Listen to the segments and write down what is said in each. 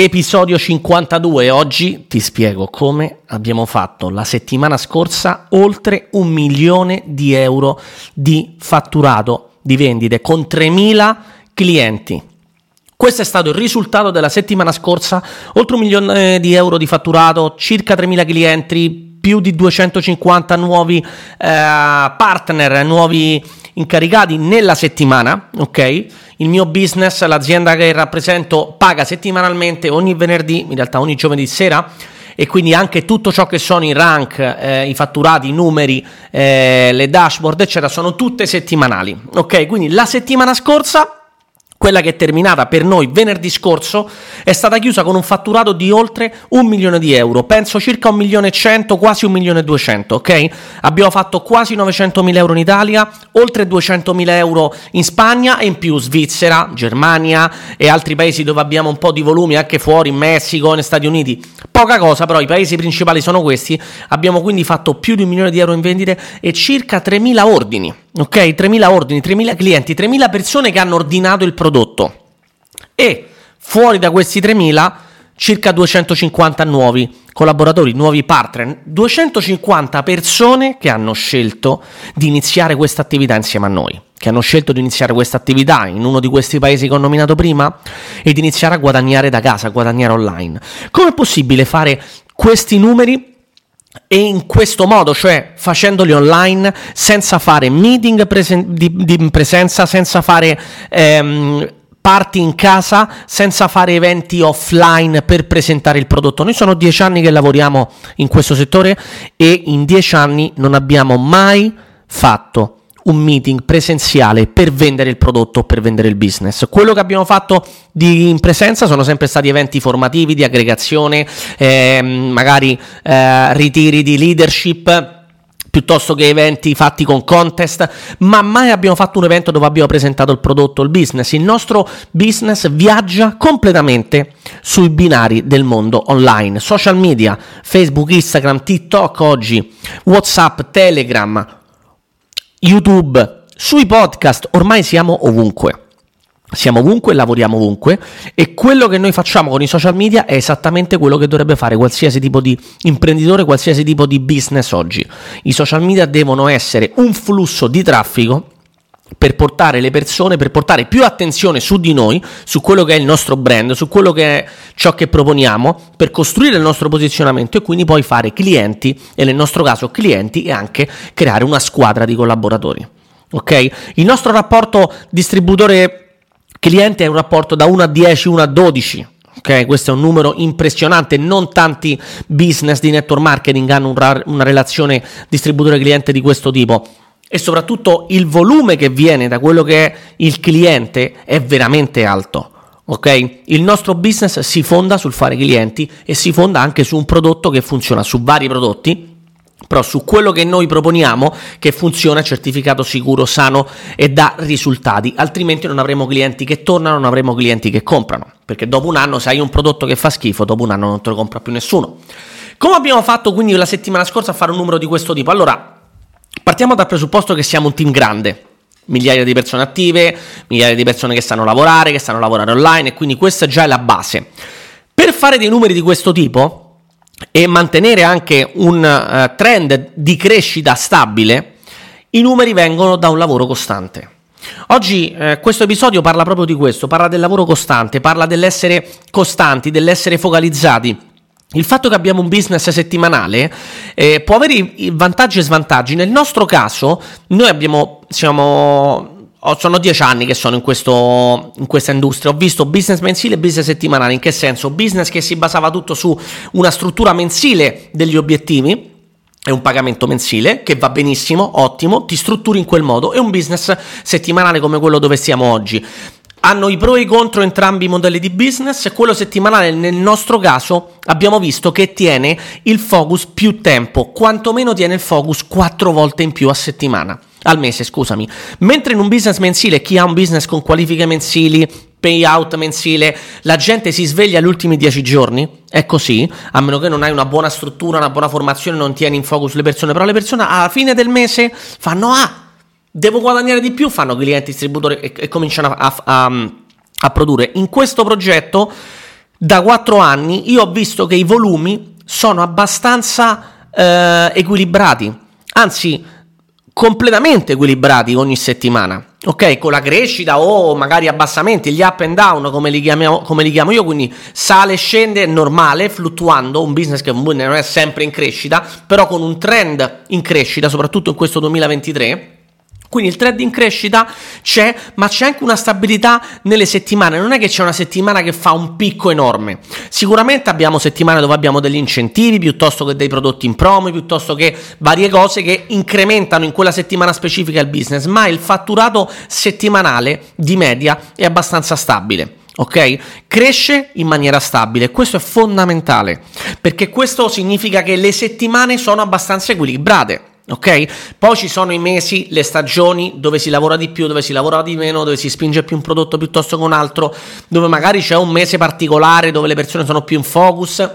Episodio 52, oggi ti spiego come abbiamo fatto la settimana scorsa oltre un milione di euro di fatturato di vendite con 3.000 clienti. Questo è stato il risultato della settimana scorsa, oltre un milione di euro di fatturato, circa 3.000 clienti, più di 250 nuovi eh, partner, nuovi incaricati nella settimana, ok? Il mio business, l'azienda che rappresento, paga settimanalmente ogni venerdì, in realtà ogni giovedì sera e quindi anche tutto ciò che sono i rank, eh, i fatturati, i numeri, eh, le dashboard, eccetera, sono tutte settimanali. Ok, quindi la settimana scorsa quella che è terminata per noi venerdì scorso è stata chiusa con un fatturato di oltre un milione di euro, penso circa un milione e cento, quasi un milione e duecento, ok? Abbiamo fatto quasi 900 mila euro in Italia, oltre 200 mila euro in Spagna e in più Svizzera, Germania e altri paesi dove abbiamo un po' di volumi anche fuori, in Messico, negli Stati Uniti. Poca cosa, però i paesi principali sono questi. Abbiamo quindi fatto più di un milione di euro in vendite e circa 3.000 ordini ok? 3.000 ordini, 3.000 clienti, 3.000 persone che hanno ordinato il prodotto e fuori da questi 3.000 circa 250 nuovi collaboratori, nuovi partner, 250 persone che hanno scelto di iniziare questa attività insieme a noi, che hanno scelto di iniziare questa attività in uno di questi paesi che ho nominato prima e di iniziare a guadagnare da casa, a guadagnare online. Com'è possibile fare questi numeri e in questo modo, cioè facendoli online, senza fare meeting presen- di, di, presenza, senza fare ehm, party in casa, senza fare eventi offline per presentare il prodotto. Noi sono dieci anni che lavoriamo in questo settore e in dieci anni non abbiamo mai fatto un meeting presenziale per vendere il prodotto o per vendere il business. Quello che abbiamo fatto di, in presenza sono sempre stati eventi formativi, di aggregazione, eh, magari eh, ritiri di leadership piuttosto che eventi fatti con contest, ma mai abbiamo fatto un evento dove abbiamo presentato il prodotto, il business. Il nostro business viaggia completamente sui binari del mondo online, social media, Facebook, Instagram, TikTok oggi, WhatsApp, Telegram, YouTube, sui podcast, ormai siamo ovunque. Siamo ovunque, lavoriamo ovunque e quello che noi facciamo con i social media è esattamente quello che dovrebbe fare qualsiasi tipo di imprenditore, qualsiasi tipo di business oggi. I social media devono essere un flusso di traffico per portare le persone, per portare più attenzione su di noi, su quello che è il nostro brand, su quello che è ciò che proponiamo, per costruire il nostro posizionamento e quindi poi fare clienti, e nel nostro caso clienti, e anche creare una squadra di collaboratori. Ok? Il nostro rapporto distributore cliente è un rapporto da 1 a 10, 1 a 12. Ok, questo è un numero impressionante. Non tanti business di network marketing hanno una relazione distributore cliente di questo tipo e soprattutto il volume che viene da quello che è il cliente è veramente alto. Ok? Il nostro business si fonda sul fare clienti e si fonda anche su un prodotto che funziona su vari prodotti, però su quello che noi proponiamo che funziona, certificato sicuro, sano e dà risultati, altrimenti non avremo clienti che tornano, non avremo clienti che comprano, perché dopo un anno se hai un prodotto che fa schifo, dopo un anno non te lo compra più nessuno. Come abbiamo fatto quindi la settimana scorsa a fare un numero di questo tipo? Allora, Partiamo dal presupposto che siamo un team grande, migliaia di persone attive, migliaia di persone che sanno lavorare, che sanno lavorare online e quindi questa già è la base. Per fare dei numeri di questo tipo e mantenere anche un uh, trend di crescita stabile, i numeri vengono da un lavoro costante. Oggi eh, questo episodio parla proprio di questo, parla del lavoro costante, parla dell'essere costanti, dell'essere focalizzati il fatto che abbiamo un business settimanale eh, può avere vantaggi e svantaggi. Nel nostro caso, noi abbiamo, siamo sono dieci anni che sono in, questo, in, questa industria. Ho visto business mensile e business settimanale. In che senso? Business che si basava tutto su una struttura mensile degli obiettivi. È un pagamento mensile che va benissimo, ottimo, ti strutturi in quel modo. E un business settimanale come quello dove siamo oggi hanno i pro e i contro entrambi i modelli di business e quello settimanale nel nostro caso abbiamo visto che tiene il focus più tempo, quantomeno tiene il focus quattro volte in più a settimana, al mese scusami, mentre in un business mensile chi ha un business con qualifiche mensili, payout mensile, la gente si sveglia gli ultimi dieci giorni, è così, a meno che non hai una buona struttura, una buona formazione, non tieni in focus le persone, però le persone alla fine del mese fanno ah devo guadagnare di più, fanno clienti distributori e, e cominciano a, a, a produrre. In questo progetto da 4 anni io ho visto che i volumi sono abbastanza eh, equilibrati, anzi completamente equilibrati ogni settimana. Ok, con la crescita o magari abbassamenti, gli up and down come li, chiamiamo, come li chiamo io, quindi sale e scende normale, fluttuando, un business che non è sempre in crescita, però con un trend in crescita, soprattutto in questo 2023 quindi il trend in crescita c'è, ma c'è anche una stabilità nelle settimane. Non è che c'è una settimana che fa un picco enorme. Sicuramente abbiamo settimane dove abbiamo degli incentivi piuttosto che dei prodotti in promo, piuttosto che varie cose che incrementano in quella settimana specifica il business, ma il fatturato settimanale di media è abbastanza stabile. Ok? Cresce in maniera stabile, questo è fondamentale perché questo significa che le settimane sono abbastanza equilibrate. Ok? Poi ci sono i mesi, le stagioni dove si lavora di più, dove si lavora di meno, dove si spinge più un prodotto piuttosto che un altro, dove magari c'è un mese particolare dove le persone sono più in focus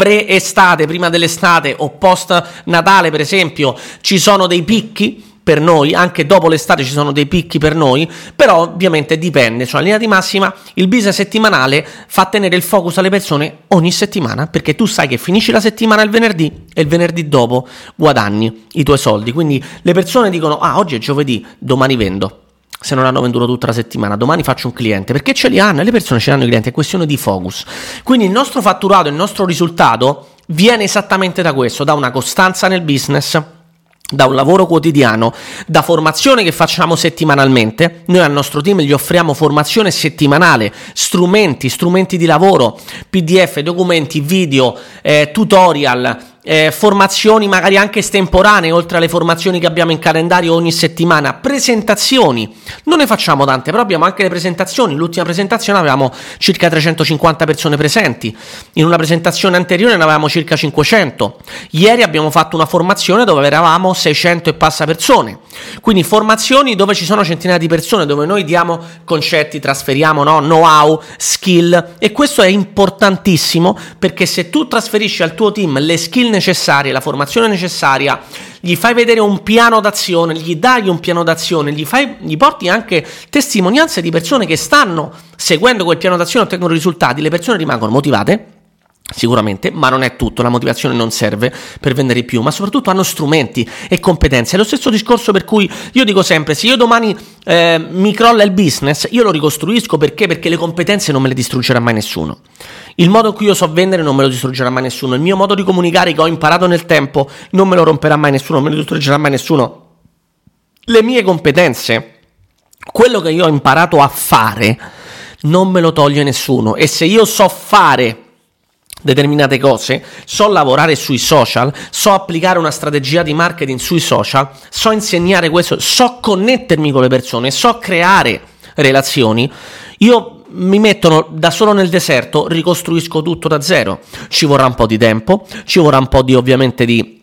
pre-estate, prima dell'estate o post Natale, per esempio, ci sono dei picchi per noi, anche dopo l'estate ci sono dei picchi per noi, però ovviamente dipende, cioè in linea di massima il business settimanale fa tenere il focus alle persone ogni settimana, perché tu sai che finisci la settimana il venerdì e il venerdì dopo guadagni i tuoi soldi, quindi le persone dicono "Ah, oggi è giovedì, domani vendo" se non hanno venduto tutta la settimana, domani faccio un cliente, perché ce li hanno e le persone ce l'hanno i clienti, è questione di focus. Quindi il nostro fatturato, il nostro risultato viene esattamente da questo, da una costanza nel business, da un lavoro quotidiano, da formazione che facciamo settimanalmente. Noi al nostro team gli offriamo formazione settimanale, strumenti, strumenti di lavoro, PDF, documenti, video, eh, tutorial, eh, formazioni magari anche estemporanee, oltre alle formazioni che abbiamo in calendario ogni settimana, presentazioni, non ne facciamo tante, però abbiamo anche le presentazioni, l'ultima presentazione avevamo circa 350 persone presenti, in una presentazione anteriore ne avevamo circa 500, ieri abbiamo fatto una formazione dove eravamo 600 e passa persone, quindi formazioni dove ci sono centinaia di persone, dove noi diamo concetti, trasferiamo no? know-how, skill. E questo è importantissimo perché se tu trasferisci al tuo team le skill necessarie, la formazione necessaria, gli fai vedere un piano d'azione, gli dai un piano d'azione, gli, fai, gli porti anche testimonianze di persone che stanno seguendo quel piano d'azione e ottengono risultati, le persone rimangono motivate Sicuramente, ma non è tutto, la motivazione non serve per vendere più, ma soprattutto hanno strumenti e competenze. È lo stesso discorso per cui io dico sempre, se io domani eh, mi crolla il business, io lo ricostruisco perché? Perché le competenze non me le distruggerà mai nessuno. Il modo in cui io so vendere non me lo distruggerà mai nessuno. Il mio modo di comunicare che ho imparato nel tempo non me lo romperà mai nessuno, non me lo distruggerà mai nessuno. Le mie competenze, quello che io ho imparato a fare, non me lo toglie nessuno. E se io so fare determinate cose, so lavorare sui social, so applicare una strategia di marketing sui social, so insegnare questo, so connettermi con le persone, so creare relazioni, io mi mettono da solo nel deserto, ricostruisco tutto da zero. Ci vorrà un po' di tempo, ci vorrà un po' di ovviamente di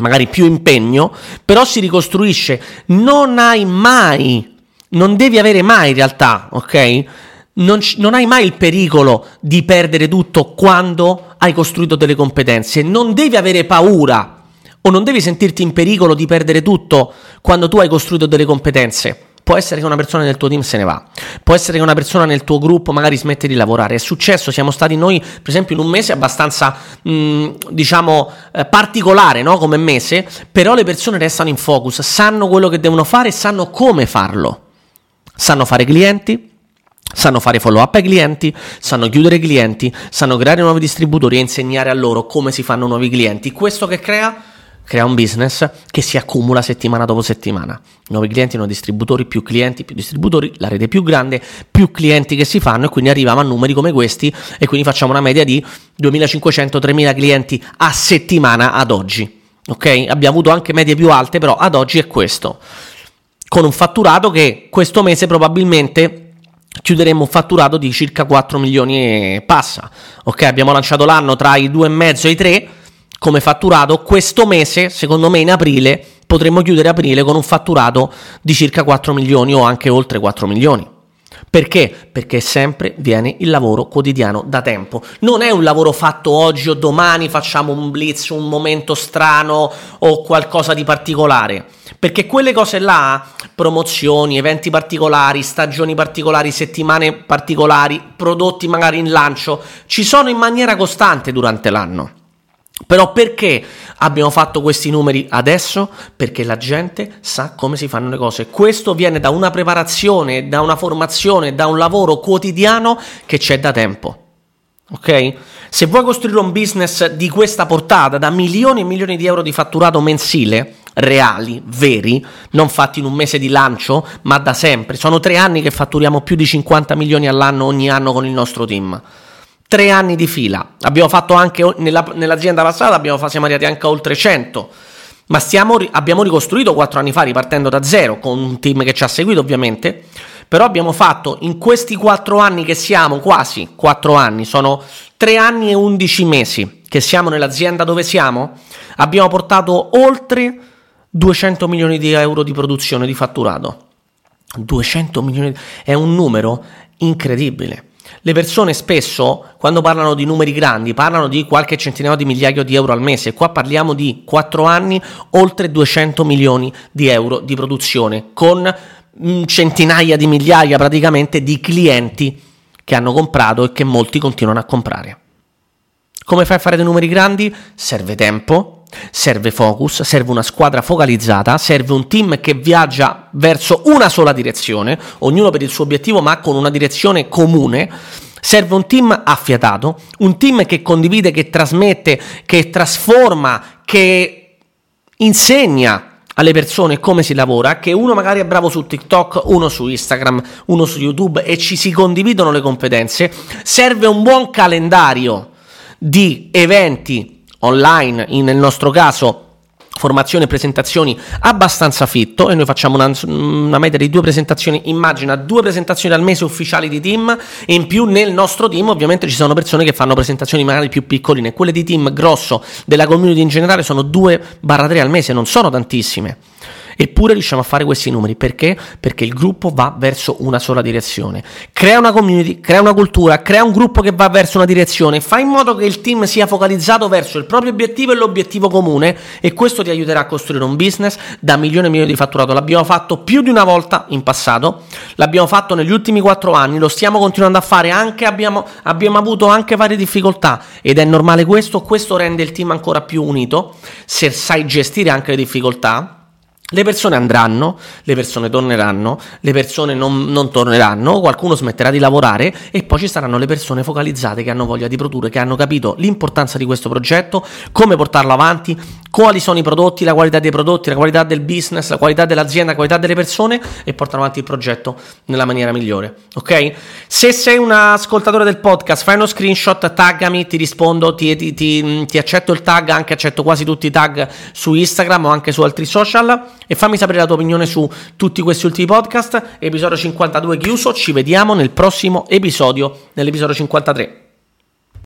magari più impegno, però si ricostruisce. Non hai mai, non devi avere mai in realtà, ok? Non, non, hai mai il pericolo di perdere tutto quando hai costruito delle competenze. Non devi avere paura o non devi sentirti in pericolo di perdere tutto quando tu hai costruito delle competenze. Può essere che una persona nel tuo team se ne va, può essere che una persona nel tuo gruppo magari smette di lavorare. È successo, siamo stati noi, per esempio, in un mese abbastanza, mh, diciamo, eh, particolare no? come mese, però le persone restano in focus, sanno quello che devono fare e sanno come farlo. Sanno fare clienti, sanno fare follow up ai clienti, sanno chiudere i clienti, sanno creare nuovi distributori e insegnare a loro come si fanno nuovi clienti. Questo che crea? Crea un business che si accumula settimana dopo settimana. Nuovi clienti, nuovi distributori, più clienti, più distributori, la rete più grande, più clienti che si fanno e quindi arriviamo a numeri come questi e quindi facciamo una media di 2500-3000 clienti a settimana ad oggi. Ok? Abbiamo avuto anche medie più alte, però ad oggi è questo. Con un fatturato che questo mese probabilmente chiuderemo un fatturato di circa 4 milioni e passa. Ok, abbiamo lanciato l'anno tra i 2,5 e i 3 come fatturato. Questo mese, secondo me in aprile, potremmo chiudere aprile con un fatturato di circa 4 milioni o anche oltre 4 milioni. Perché? Perché sempre viene il lavoro quotidiano da tempo. Non è un lavoro fatto oggi o domani, facciamo un blitz, un momento strano o qualcosa di particolare perché quelle cose là, promozioni, eventi particolari, stagioni particolari, settimane particolari, prodotti magari in lancio, ci sono in maniera costante durante l'anno. Però perché abbiamo fatto questi numeri adesso? Perché la gente sa come si fanno le cose. Questo viene da una preparazione, da una formazione, da un lavoro quotidiano che c'è da tempo. Ok? Se vuoi costruire un business di questa portata, da milioni e milioni di euro di fatturato mensile, reali, veri, non fatti in un mese di lancio, ma da sempre, sono tre anni che fatturiamo più di 50 milioni all'anno ogni anno con il nostro team tre anni di fila. Abbiamo fatto anche nella, nell'azienda passata, abbiamo, siamo arrivati anche a oltre 100. Ma stiamo, abbiamo ricostruito quattro anni fa, ripartendo da zero, con un team che ci ha seguito ovviamente. Però abbiamo fatto in questi quattro anni che siamo, quasi quattro anni, sono tre anni e undici mesi che siamo nell'azienda dove siamo, abbiamo portato oltre 200 milioni di euro di produzione di fatturato. 200 milioni è un numero incredibile. Le persone spesso, quando parlano di numeri grandi, parlano di qualche centinaio di migliaia di euro al mese. Qua parliamo di 4 anni, oltre 200 milioni di euro di produzione, con mm, centinaia di migliaia praticamente di clienti che hanno comprato e che molti continuano a comprare. Come fai a fare dei numeri grandi? Serve tempo, serve focus, serve una squadra focalizzata, serve un team che viaggia verso una sola direzione, ognuno per il suo obiettivo ma con una direzione comune. Serve un team affiatato, un team che condivide, che trasmette, che trasforma, che insegna alle persone come si lavora, che uno magari è bravo su TikTok, uno su Instagram, uno su YouTube e ci si condividono le competenze. Serve un buon calendario di eventi online, nel nostro caso formazione e presentazioni abbastanza fitto e noi facciamo una, una, media di due presentazioni, immagina due presentazioni al mese ufficiali di team e in più nel nostro team ovviamente ci sono persone che fanno presentazioni magari più piccoline, quelle di team grosso della community in generale sono 2-3 al mese, non sono tantissime. Eppure riusciamo a fare questi numeri. Perché? Perché il gruppo va verso una sola direzione. Crea una community, crea una cultura, crea un gruppo che va verso una direzione, fa in modo che il team sia focalizzato verso il proprio obiettivo e l'obiettivo comune. E questo ti aiuterà a costruire un business. Da milioni e milioni di fatturato. L'abbiamo fatto più di una volta in passato, l'abbiamo fatto negli ultimi quattro anni, lo stiamo continuando a fare. Anche, abbiamo, abbiamo avuto anche varie difficoltà. Ed è normale questo, questo rende il team ancora più unito. Se sai gestire anche le difficoltà le persone andranno, le persone torneranno, le persone non, non, torneranno, qualcuno smetterà di lavorare e poi ci saranno le persone focalizzate che hanno voglia di produrre, che hanno capito l'importanza di questo progetto, come portarlo avanti, quali sono i prodotti, la qualità dei prodotti, la qualità del business, la qualità dell'azienda, la qualità delle persone e portano avanti il progetto nella maniera migliore. Ok? Se sei un ascoltatore del podcast, fai uno screenshot, taggami, ti rispondo, ti, ti, ti, ti accetto il tag, anche accetto quasi tutti i tag su Instagram o anche su altri social e fammi sapere la tua opinione su tutti questi ultimi podcast. Episodio 52 chiuso, ci vediamo nel prossimo episodio, nell'episodio 53.